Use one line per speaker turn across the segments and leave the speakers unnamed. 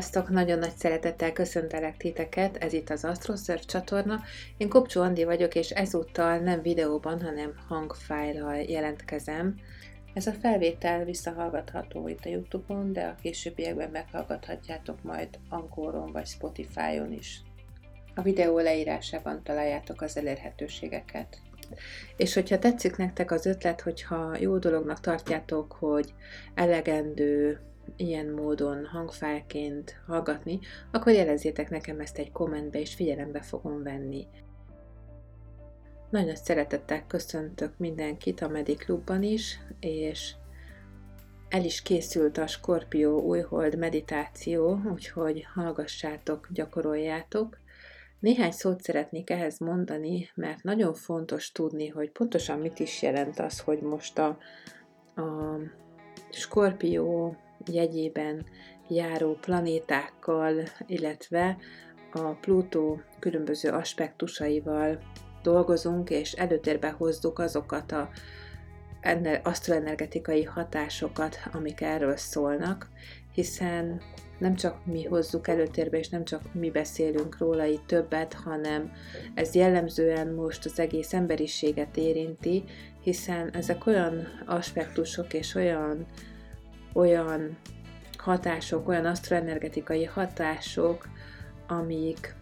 Sziasztok! Nagyon nagy szeretettel köszöntelek titeket, ez itt az AstroSurf csatorna. Én Kopcsó Andi vagyok, és ezúttal nem videóban, hanem hangfájlal jelentkezem. Ez a felvétel visszahallgatható itt a Youtube-on, de a későbbiekben meghallgathatjátok majd Ankoron vagy Spotify-on is. A videó leírásában találjátok az elérhetőségeket. És hogyha tetszik nektek az ötlet, hogyha jó dolognak tartjátok, hogy elegendő ilyen módon hangfájként hallgatni, akkor jelezzétek nekem ezt egy kommentbe, és figyelembe fogom venni. Nagyon szeretettel köszöntök mindenkit a Mediklubban is, és el is készült a Skorpió újhold meditáció, úgyhogy hallgassátok, gyakoroljátok. Néhány szót szeretnék ehhez mondani, mert nagyon fontos tudni, hogy pontosan mit is jelent az, hogy most a, a Skorpió jegyében járó planétákkal, illetve a Plutó különböző aspektusaival dolgozunk, és előtérbe hozzuk azokat a asztroenergetikai hatásokat, amik erről szólnak, hiszen nem csak mi hozzuk előtérbe, és nem csak mi beszélünk róla itt többet, hanem ez jellemzően most az egész emberiséget érinti, hiszen ezek olyan aspektusok és olyan olyan hatások, olyan asztroenergetikai hatások, amik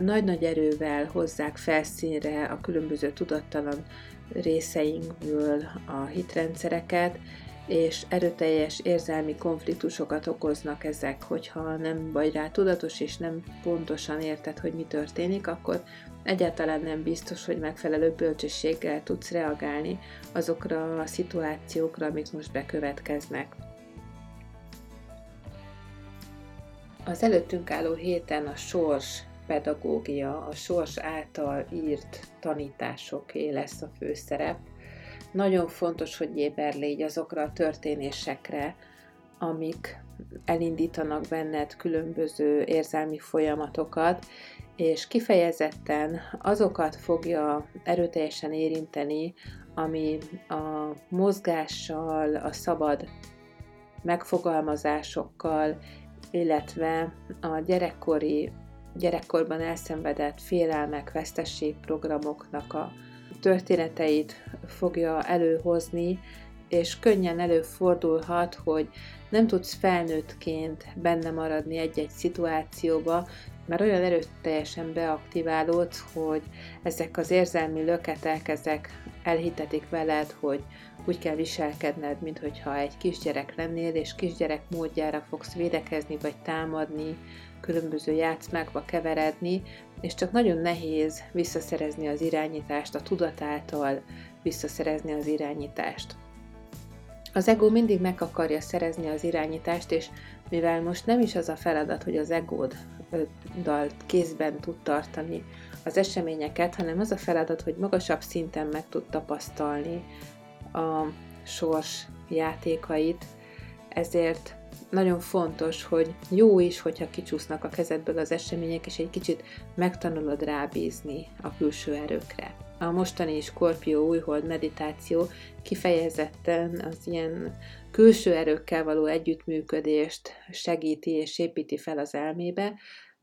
nagy-nagy erővel hozzák felszínre a különböző tudattalan részeinkből a hitrendszereket, és erőteljes érzelmi konfliktusokat okoznak ezek, hogyha nem vagy rá tudatos, és nem pontosan érted, hogy mi történik, akkor egyáltalán nem biztos, hogy megfelelő bölcsességgel tudsz reagálni azokra a szituációkra, amik most bekövetkeznek. Az előttünk álló héten a sors pedagógia, a sors által írt tanításoké lesz a főszerep. Nagyon fontos, hogy éber légy azokra a történésekre, amik elindítanak benned különböző érzelmi folyamatokat, és kifejezetten azokat fogja erőteljesen érinteni, ami a mozgással, a szabad megfogalmazásokkal illetve a gyerekkori, gyerekkorban elszenvedett félelmek, vesztességprogramoknak a történeteit fogja előhozni, és könnyen előfordulhat, hogy nem tudsz felnőttként benne maradni egy-egy szituációba, mert olyan erőteljesen beaktiválódsz, hogy ezek az érzelmi löketek, ezek elhitetik veled, hogy úgy kell viselkedned, mintha egy kisgyerek lennél, és kisgyerek módjára fogsz védekezni, vagy támadni, különböző játszmákba keveredni, és csak nagyon nehéz visszaszerezni az irányítást, a tudatáltal visszaszerezni az irányítást. Az ego mindig meg akarja szerezni az irányítást, és mivel most nem is az a feladat, hogy az egóddal kézben tud tartani az eseményeket, hanem az a feladat, hogy magasabb szinten meg tud tapasztalni a sors játékait, ezért nagyon fontos, hogy jó is, hogyha kicsúsznak a kezedből az események, és egy kicsit megtanulod rábízni a külső erőkre. A mostani Skorpió újhold meditáció kifejezetten az ilyen külső erőkkel való együttműködést segíti és építi fel az elmébe,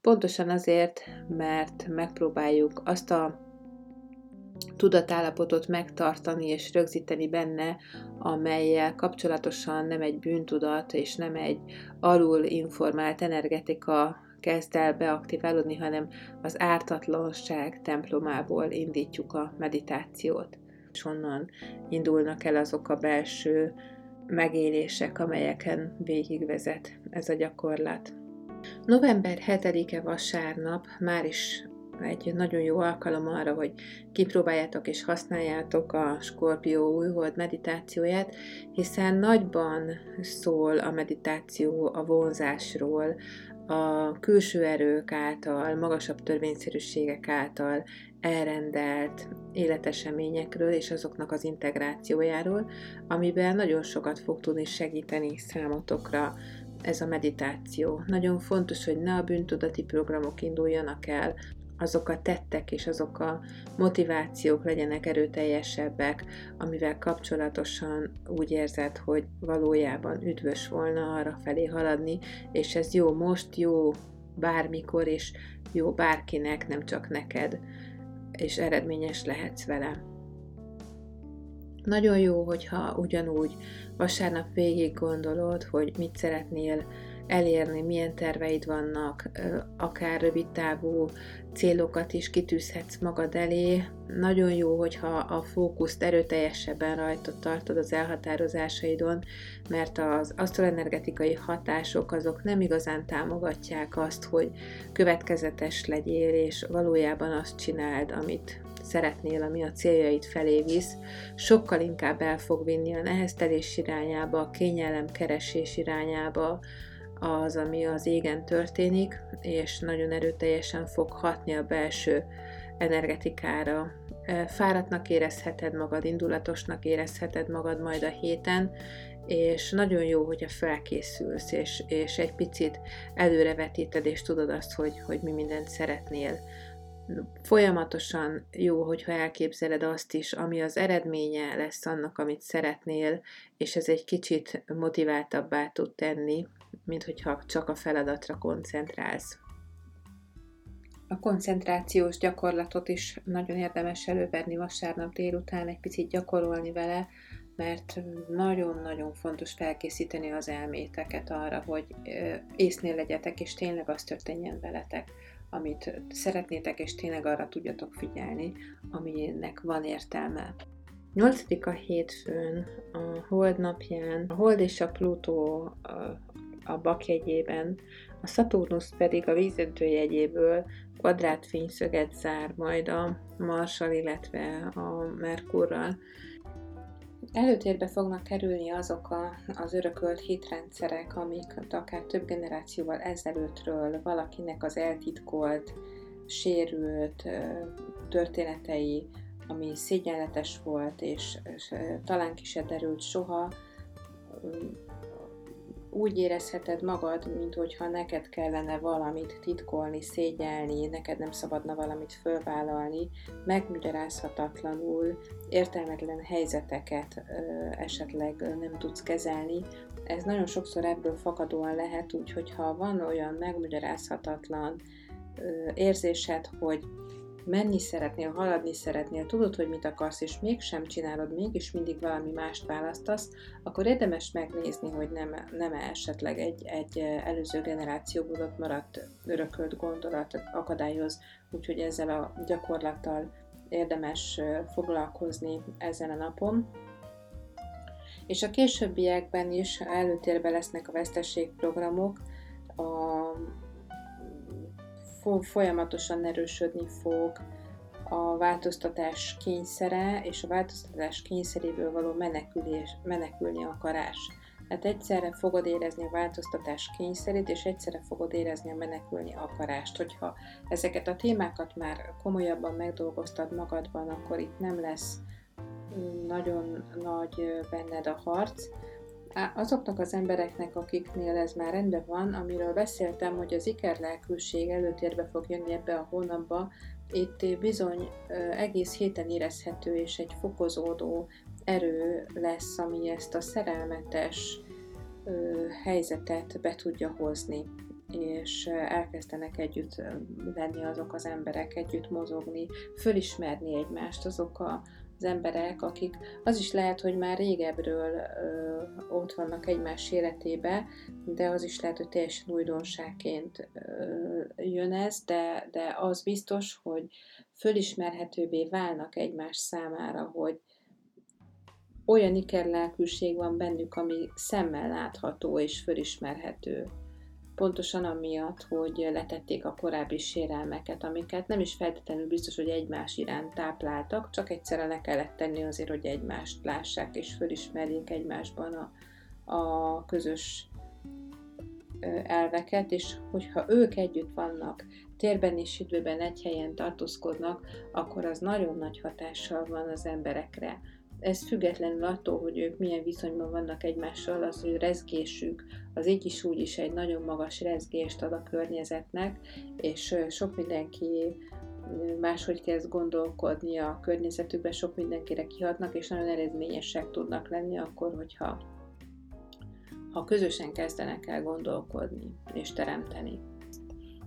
pontosan azért, mert megpróbáljuk azt a tudatállapotot megtartani és rögzíteni benne, amelyel kapcsolatosan nem egy bűntudat és nem egy alul informált energetika kezd el beaktiválódni, hanem az ártatlanság templomából indítjuk a meditációt. És onnan indulnak el azok a belső megélések, amelyeken végigvezet ez a gyakorlat. November 7-e vasárnap már is egy nagyon jó alkalom arra, hogy kipróbáljátok és használjátok a Skorpió újhold meditációját, hiszen nagyban szól a meditáció a vonzásról, a külső erők által, magasabb törvényszerűségek által elrendelt életeseményekről és azoknak az integrációjáról, amiben nagyon sokat fog tudni segíteni számotokra ez a meditáció. Nagyon fontos, hogy ne a bűntudati programok induljanak el, azok a tettek és azok a motivációk legyenek erőteljesebbek, amivel kapcsolatosan úgy érzed, hogy valójában üdvös volna arra felé haladni, és ez jó most, jó bármikor, és jó bárkinek, nem csak neked, és eredményes lehetsz vele. Nagyon jó, hogyha ugyanúgy vasárnap végig gondolod, hogy mit szeretnél elérni, milyen terveid vannak, akár rövid távú célokat is kitűzhetsz magad elé. Nagyon jó, hogyha a fókuszt erőteljesebben rajta tartod az elhatározásaidon, mert az asztroenergetikai hatások azok nem igazán támogatják azt, hogy következetes legyél, és valójában azt csináld, amit szeretnél, ami a céljait felé visz, sokkal inkább el fog vinni a neheztelés irányába, a kényelem keresés irányába, az, ami az égen történik, és nagyon erőteljesen fog hatni a belső energetikára. Fáradtnak érezheted magad, indulatosnak érezheted magad majd a héten, és nagyon jó, hogyha felkészülsz, és, és egy picit előrevetíted, és tudod azt, hogy, hogy mi mindent szeretnél. Folyamatosan jó, hogyha elképzeled azt is, ami az eredménye lesz annak, amit szeretnél, és ez egy kicsit motiváltabbá tud tenni, mint hogyha csak a feladatra koncentrálsz. A koncentrációs gyakorlatot is nagyon érdemes elővenni vasárnap délután, egy picit gyakorolni vele, mert nagyon-nagyon fontos felkészíteni az elméteket arra, hogy észnél legyetek, és tényleg az történjen veletek, amit szeretnétek, és tényleg arra tudjatok figyelni, aminek van értelme. 8. a hétfőn, a hold napján, a hold és a Plutó a bakjegyében, a Saturnus pedig a vízöntő jegyéből kvadrátfényszöget zár majd a Marssal, illetve a Merkurral. Előtérbe fognak kerülni azok a, az örökölt hitrendszerek, amik akár több generációval ezelőttről valakinek az eltitkolt, sérült történetei, ami szégyenletes volt, és, és talán ki se derült soha, úgy érezheted magad, mint hogyha neked kellene valamit titkolni, szégyelni, neked nem szabadna valamit fölvállalni, megmagyarázhatatlanul, értelmetlen helyzeteket esetleg nem tudsz kezelni. Ez nagyon sokszor ebből fakadóan lehet, úgyhogy ha van olyan megmagyarázhatatlan érzésed, hogy menni szeretnél, haladni szeretnél, tudod, hogy mit akarsz, és mégsem csinálod, mégis mindig valami mást választasz, akkor érdemes megnézni, hogy nem, nem esetleg egy, egy előző generációból ott maradt örökölt gondolat akadályoz, úgyhogy ezzel a gyakorlattal érdemes foglalkozni ezen a napon. És a későbbiekben is előtérbe lesznek a vesztességprogramok, a folyamatosan erősödni fog a változtatás kényszere és a változtatás kényszeréből való menekülés, menekülni akarás. Hát egyszerre fogod érezni a változtatás kényszerét, és egyszerre fogod érezni a menekülni akarást. Hogyha ezeket a témákat már komolyabban megdolgoztad magadban, akkor itt nem lesz mm, nagyon nagy benned a harc, azoknak az embereknek, akiknél ez már rendben van, amiről beszéltem, hogy az ikerlelkűség előtérbe fog jönni ebbe a hónapba, itt bizony egész héten érezhető és egy fokozódó erő lesz, ami ezt a szerelmetes helyzetet be tudja hozni és elkezdenek együtt lenni azok az emberek, együtt mozogni, fölismerni egymást, azok a, az emberek, akik az is lehet, hogy már régebről ö, ott vannak egymás életébe, de az is lehet, hogy teljesen újdonságként ö, jön ez, de, de az biztos, hogy fölismerhetőbbé válnak egymás számára, hogy olyan ikerlelkűség van bennük, ami szemmel látható és fölismerhető pontosan amiatt, hogy letették a korábbi sérelmeket, amiket nem is feltétlenül biztos, hogy egymás iránt tápláltak, csak egyszerre le kellett tenni azért, hogy egymást lássák és fölismerjék egymásban a, a közös elveket, és hogyha ők együtt vannak, térben és időben egy helyen tartózkodnak, akkor az nagyon nagy hatással van az emberekre ez függetlenül attól, hogy ők milyen viszonyban vannak egymással, az ő rezgésük, az így is úgy is egy nagyon magas rezgést ad a környezetnek, és sok mindenki máshogy kezd gondolkodni a környezetükben, sok mindenkire kihatnak, és nagyon eredményesek tudnak lenni akkor, hogyha ha közösen kezdenek el gondolkodni és teremteni.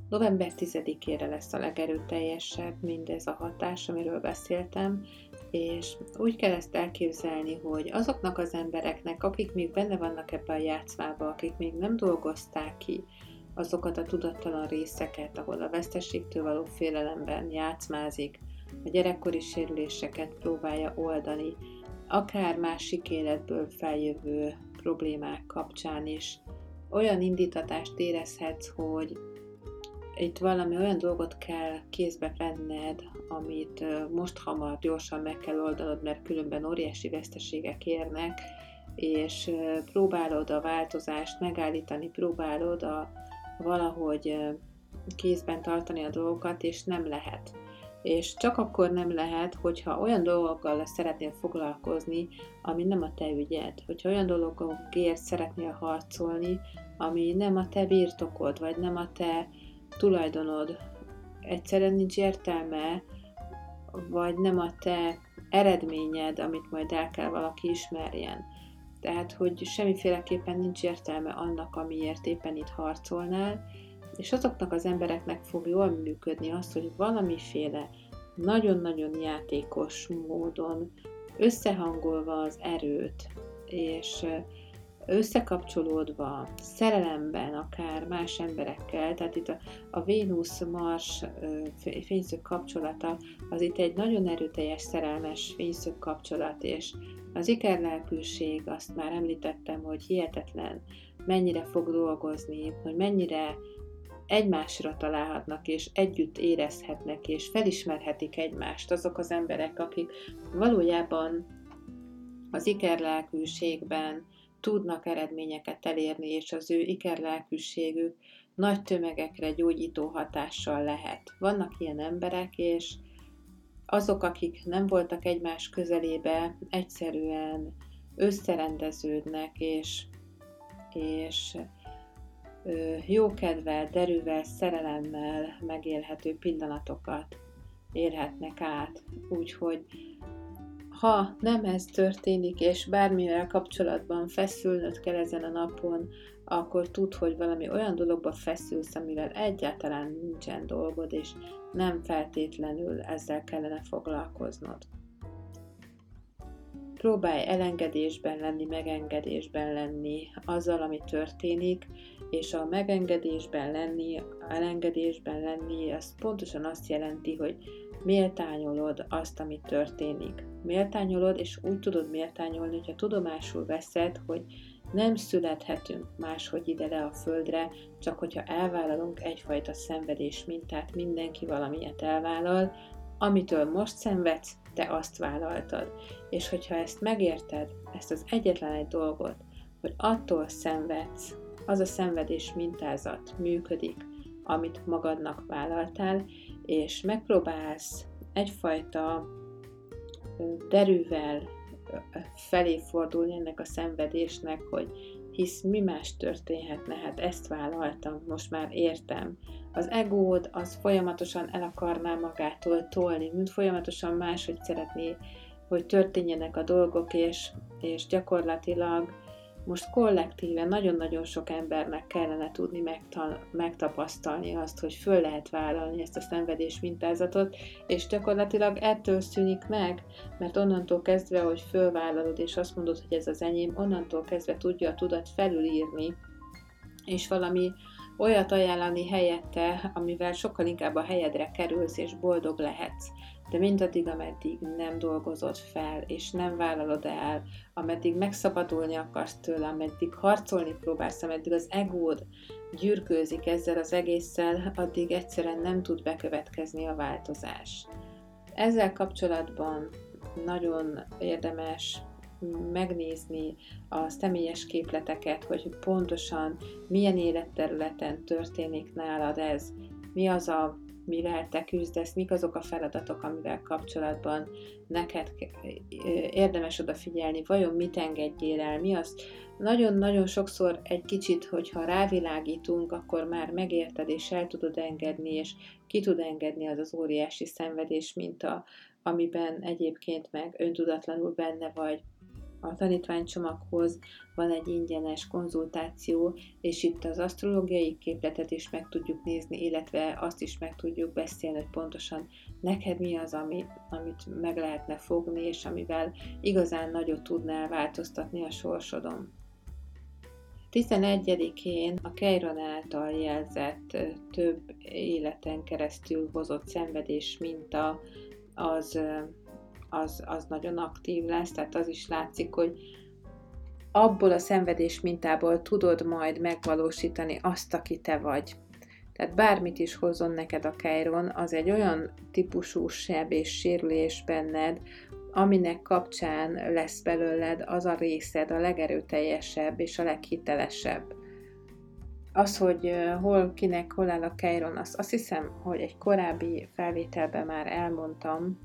November 10-ére lesz a legerőteljesebb mindez a hatás, amiről beszéltem, és úgy kell ezt elképzelni, hogy azoknak az embereknek, akik még benne vannak ebben a játszmában, akik még nem dolgozták ki azokat a tudattalan részeket, ahol a veszteségtől való félelemben játszmázik, a gyerekkori sérüléseket próbálja oldani, akár másik életből feljövő problémák kapcsán is. Olyan indítatást érezhetsz, hogy itt valami olyan dolgot kell kézbe venned, amit most hamar gyorsan meg kell oldanod, mert különben óriási veszteségek érnek, és próbálod a változást megállítani, próbálod a, valahogy kézben tartani a dolgokat, és nem lehet. És csak akkor nem lehet, hogyha olyan dolgokkal szeretnél foglalkozni, ami nem a te ügyed. Hogyha olyan dolgokért szeretnél harcolni, ami nem a te birtokod, vagy nem a te tulajdonod, egyszerűen nincs értelme, vagy nem a te eredményed, amit majd el kell valaki ismerjen. Tehát, hogy semmiféleképpen nincs értelme annak, amiért éppen itt harcolnál, és azoknak az embereknek fog jól működni az, hogy valamiféle nagyon-nagyon játékos módon összehangolva az erőt, és összekapcsolódva, szerelemben, akár más emberekkel, tehát itt a, a Vénusz-Mars fényszög kapcsolata, az itt egy nagyon erőteljes szerelmes fényszög kapcsolat, és az ikerlelkűség, azt már említettem, hogy hihetetlen, mennyire fog dolgozni, hogy mennyire egymásra találhatnak, és együtt érezhetnek, és felismerhetik egymást azok az emberek, akik valójában az ikerlelkűségben, tudnak eredményeket elérni, és az ő ikerlelkűségük nagy tömegekre gyógyító hatással lehet. Vannak ilyen emberek, és azok, akik nem voltak egymás közelébe, egyszerűen összerendeződnek, és, és jókedvel, derűvel, szerelemmel megélhető pillanatokat érhetnek át. Úgyhogy ha nem ez történik, és bármivel kapcsolatban feszülnöd kell ezen a napon, akkor tudd, hogy valami olyan dologba feszülsz, amivel egyáltalán nincsen dolgod, és nem feltétlenül ezzel kellene foglalkoznod. Próbálj elengedésben lenni, megengedésben lenni azzal, ami történik, és a megengedésben lenni, elengedésben lenni, az pontosan azt jelenti, hogy méltányolod azt, ami történik. Méltányolod, és úgy tudod méltányolni, hogyha tudomásul veszed, hogy nem születhetünk máshogy ide le a földre, csak hogyha elvállalunk egyfajta szenvedés mintát, mindenki valamilyet elvállal, amitől most szenvedsz, te azt vállaltad. És hogyha ezt megérted, ezt az egyetlen egy dolgot, hogy attól szenvedsz, az a szenvedés mintázat működik, amit magadnak vállaltál, és megpróbálsz egyfajta derűvel felé fordulni ennek a szenvedésnek, hogy hisz mi más történhetne, hát ezt vállaltam, most már értem. Az egód az folyamatosan el akarná magától tolni, mint folyamatosan máshogy szeretné, hogy történjenek a dolgok, és, és gyakorlatilag most kollektíven nagyon-nagyon sok embernek kellene tudni megtal- megtapasztalni azt, hogy föl lehet vállalni ezt a szenvedés mintázatot, és gyakorlatilag ettől szűnik meg, mert onnantól kezdve, hogy fölvállalod, és azt mondod, hogy ez az enyém, onnantól kezdve tudja a tudat felülírni, és valami olyat ajánlani helyette, amivel sokkal inkább a helyedre kerülsz, és boldog lehetsz de mindaddig, ameddig nem dolgozod fel, és nem vállalod el, ameddig megszabadulni akarsz tőle, ameddig harcolni próbálsz, ameddig az egód gyűrkőzik ezzel az egésszel, addig egyszerűen nem tud bekövetkezni a változás. Ezzel kapcsolatban nagyon érdemes megnézni a személyes képleteket, hogy pontosan milyen életterületen történik nálad ez, mi az a mivel te küzdesz, mik azok a feladatok, amivel kapcsolatban neked érdemes odafigyelni, vajon mit engedjél el, mi az. Nagyon-nagyon sokszor egy kicsit, hogyha rávilágítunk, akkor már megérted és el tudod engedni, és ki tud engedni az az óriási szenvedés, mint a, amiben egyébként meg öntudatlanul benne vagy, a tanítványcsomaghoz van egy ingyenes konzultáció, és itt az asztrológiai képletet is meg tudjuk nézni, illetve azt is meg tudjuk beszélni, hogy pontosan neked mi az, ami, amit meg lehetne fogni, és amivel igazán nagyot tudnál változtatni a sorsodon. 11-én a Keiron által jelzett több életen keresztül hozott szenvedés minta az az, az nagyon aktív lesz, tehát az is látszik, hogy abból a szenvedés mintából tudod majd megvalósítani azt, aki te vagy. Tehát bármit is hozzon neked a Kairon, az egy olyan típusú seb és sérülés benned, aminek kapcsán lesz belőled az a részed a legerőteljesebb és a leghitelesebb. Az, hogy hol, kinek, hol áll a Kairon, azt, azt hiszem, hogy egy korábbi felvételben már elmondtam,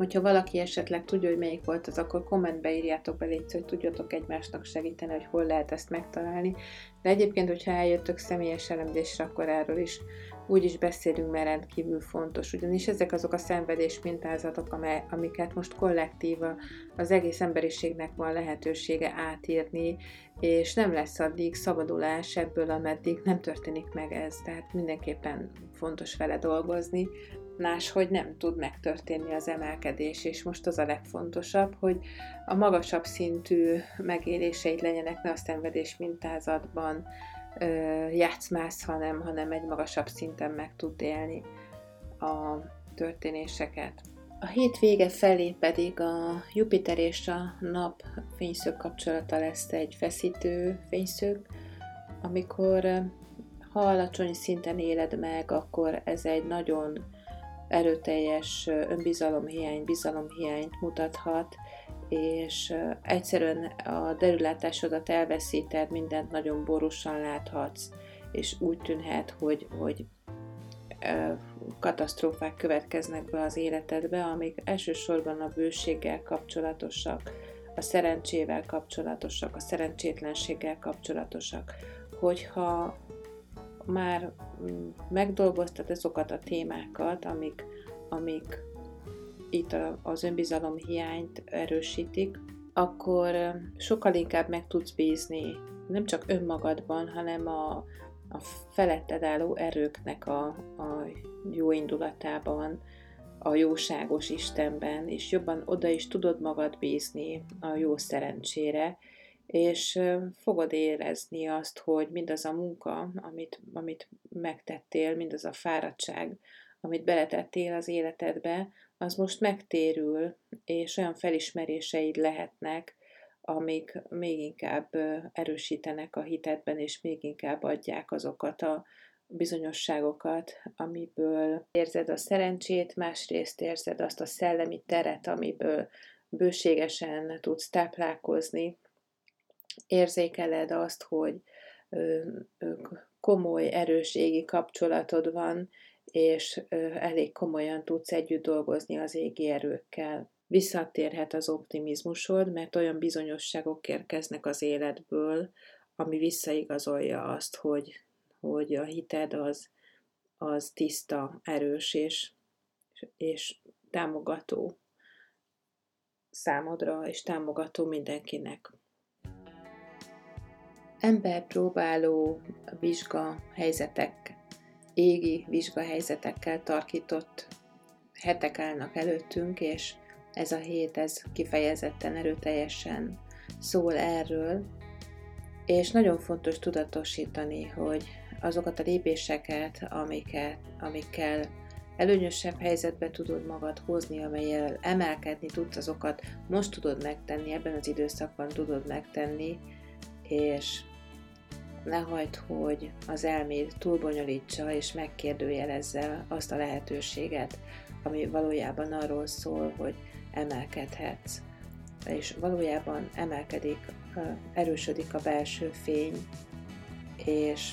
Hogyha valaki esetleg tudja, hogy melyik volt az, akkor kommentbe írjátok be, légy, hogy tudjatok egymásnak segíteni, hogy hol lehet ezt megtalálni. De egyébként, hogyha eljöttök személyes elemzésre, akkor erről is úgy is beszélünk, mert rendkívül fontos. Ugyanis ezek azok a szenvedés mintázatok, amiket most kollektíva az egész emberiségnek van lehetősége átírni, és nem lesz addig szabadulás ebből, ameddig nem történik meg ez. Tehát mindenképpen fontos vele dolgozni, máshogy nem tud megtörténni az emelkedés, és most az a legfontosabb, hogy a magasabb szintű megéléseid legyenek ne a szenvedés mintázatban ö, játszmász, hanem, hanem egy magasabb szinten meg tud élni a történéseket. A hét vége felé pedig a Jupiter és a nap fényszög kapcsolata lesz egy feszítő fényszög, amikor ha alacsony szinten éled meg, akkor ez egy nagyon erőteljes önbizalomhiány, bizalomhiányt mutathat, és egyszerűen a derülátásodat elveszíted, mindent nagyon borúsan láthatsz, és úgy tűnhet, hogy, hogy katasztrófák következnek be az életedbe, amik elsősorban a bőséggel kapcsolatosak, a szerencsével kapcsolatosak, a szerencsétlenséggel kapcsolatosak. Hogyha már mm, megdolgoztat azokat a témákat, amik, amik itt az önbizalom hiányt erősítik, akkor sokkal inkább meg tudsz bízni nem csak önmagadban, hanem a, a feletted álló erőknek a, a jó indulatában, a jóságos Istenben, és jobban oda is tudod magad bízni a jó szerencsére, és fogod érezni azt, hogy mindaz a munka, amit, amit megtettél, mindaz a fáradtság, amit beletettél az életedbe, az most megtérül, és olyan felismeréseid lehetnek, amik még inkább erősítenek a hitedben, és még inkább adják azokat a bizonyosságokat, amiből érzed a szerencsét, másrészt érzed azt a szellemi teret, amiből bőségesen tudsz táplálkozni, érzékeled azt, hogy komoly, erős égi kapcsolatod van, és elég komolyan tudsz együtt dolgozni az égi erőkkel. Visszatérhet az optimizmusod, mert olyan bizonyosságok érkeznek az életből, ami visszaigazolja azt, hogy, hogy a hited az, az tiszta, erős és, és támogató számodra, és támogató mindenkinek emberpróbáló vizsga helyzetek, égi vizsgahelyzetekkel tarkított hetek állnak előttünk, és ez a hét ez kifejezetten erőteljesen szól erről, és nagyon fontos tudatosítani, hogy azokat a lépéseket, amiket, amikkel előnyösebb helyzetbe tudod magad hozni, amelyel emelkedni tudsz, azokat most tudod megtenni, ebben az időszakban tudod megtenni, és ne hagyd, hogy az elméd túlbonyolítsa és megkérdőjelezze azt a lehetőséget, ami valójában arról szól, hogy emelkedhetsz. És valójában emelkedik, erősödik a belső fény, és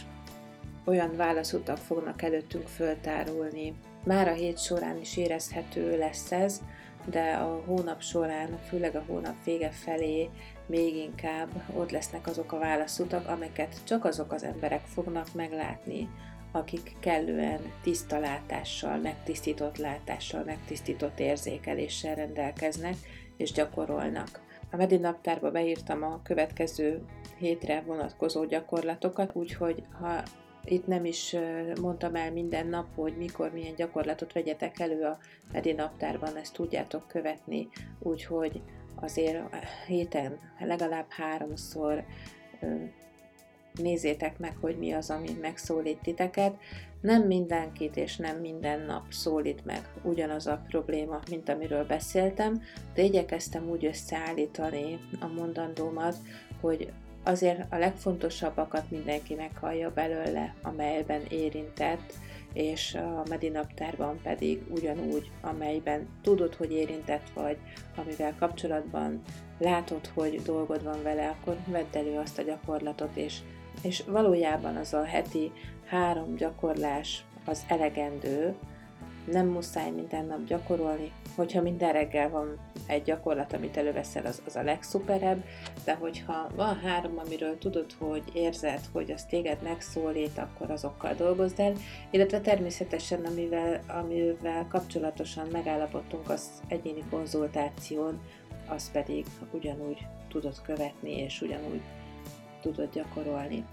olyan válaszutak fognak előttünk föltárulni. Már a hét során is érezhető lesz ez, de a hónap során, főleg a hónap vége felé még inkább ott lesznek azok a válaszutak, amiket csak azok az emberek fognak meglátni, akik kellően tiszta látással, megtisztított látással, megtisztított érzékeléssel rendelkeznek és gyakorolnak. A Medi naptárba beírtam a következő hétre vonatkozó gyakorlatokat, úgyhogy ha itt nem is mondtam el minden nap, hogy mikor milyen gyakorlatot vegyetek elő a Medi naptárban, ezt tudjátok követni, úgyhogy azért héten legalább háromszor nézzétek meg, hogy mi az, ami megszólít titeket. Nem mindenkit és nem minden nap szólít meg ugyanaz a probléma, mint amiről beszéltem, de igyekeztem úgy összeállítani a mondandómat, hogy azért a legfontosabbakat mindenki meghallja belőle, amelyben érintett, és a Medinaptárban pedig ugyanúgy, amelyben tudod, hogy érintett vagy, amivel kapcsolatban látod, hogy dolgod van vele, akkor vedd elő azt a gyakorlatot, és, és valójában az a heti három gyakorlás az elegendő, nem muszáj minden nap gyakorolni, hogyha minden reggel van egy gyakorlat, amit előveszel, az, az a legszuperebb, de hogyha van három, amiről tudod, hogy érzed, hogy az téged megszólít, akkor azokkal dolgozd el, illetve természetesen, amivel, amivel kapcsolatosan megállapodtunk az egyéni konzultáción, az pedig ugyanúgy tudod követni, és ugyanúgy tudod gyakorolni.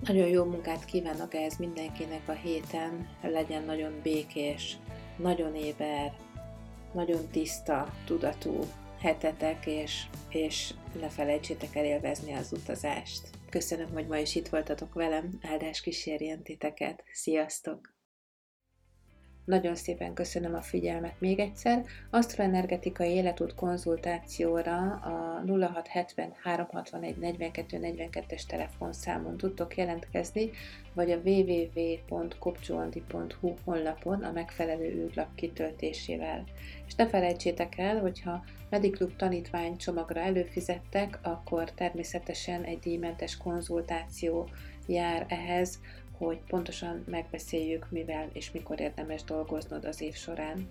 Nagyon jó munkát kívánok ehhez mindenkinek a héten, legyen nagyon békés, nagyon éber, nagyon tiszta, tudatú hetetek, és, és ne felejtsétek el élvezni az utazást. Köszönöm, hogy ma is itt voltatok velem, áldás kísérjen titeket. Sziasztok! Nagyon szépen köszönöm a figyelmet még egyszer. Asztroenergetikai életút konzultációra a 0670 361 42 42-es telefonszámon tudtok jelentkezni, vagy a www.kopcsuandi.hu honlapon a megfelelő űrlap kitöltésével. És ne felejtsétek el, hogyha Mediklub tanítvány csomagra előfizettek, akkor természetesen egy díjmentes konzultáció jár ehhez, hogy pontosan megbeszéljük, mivel és mikor érdemes dolgoznod az év során.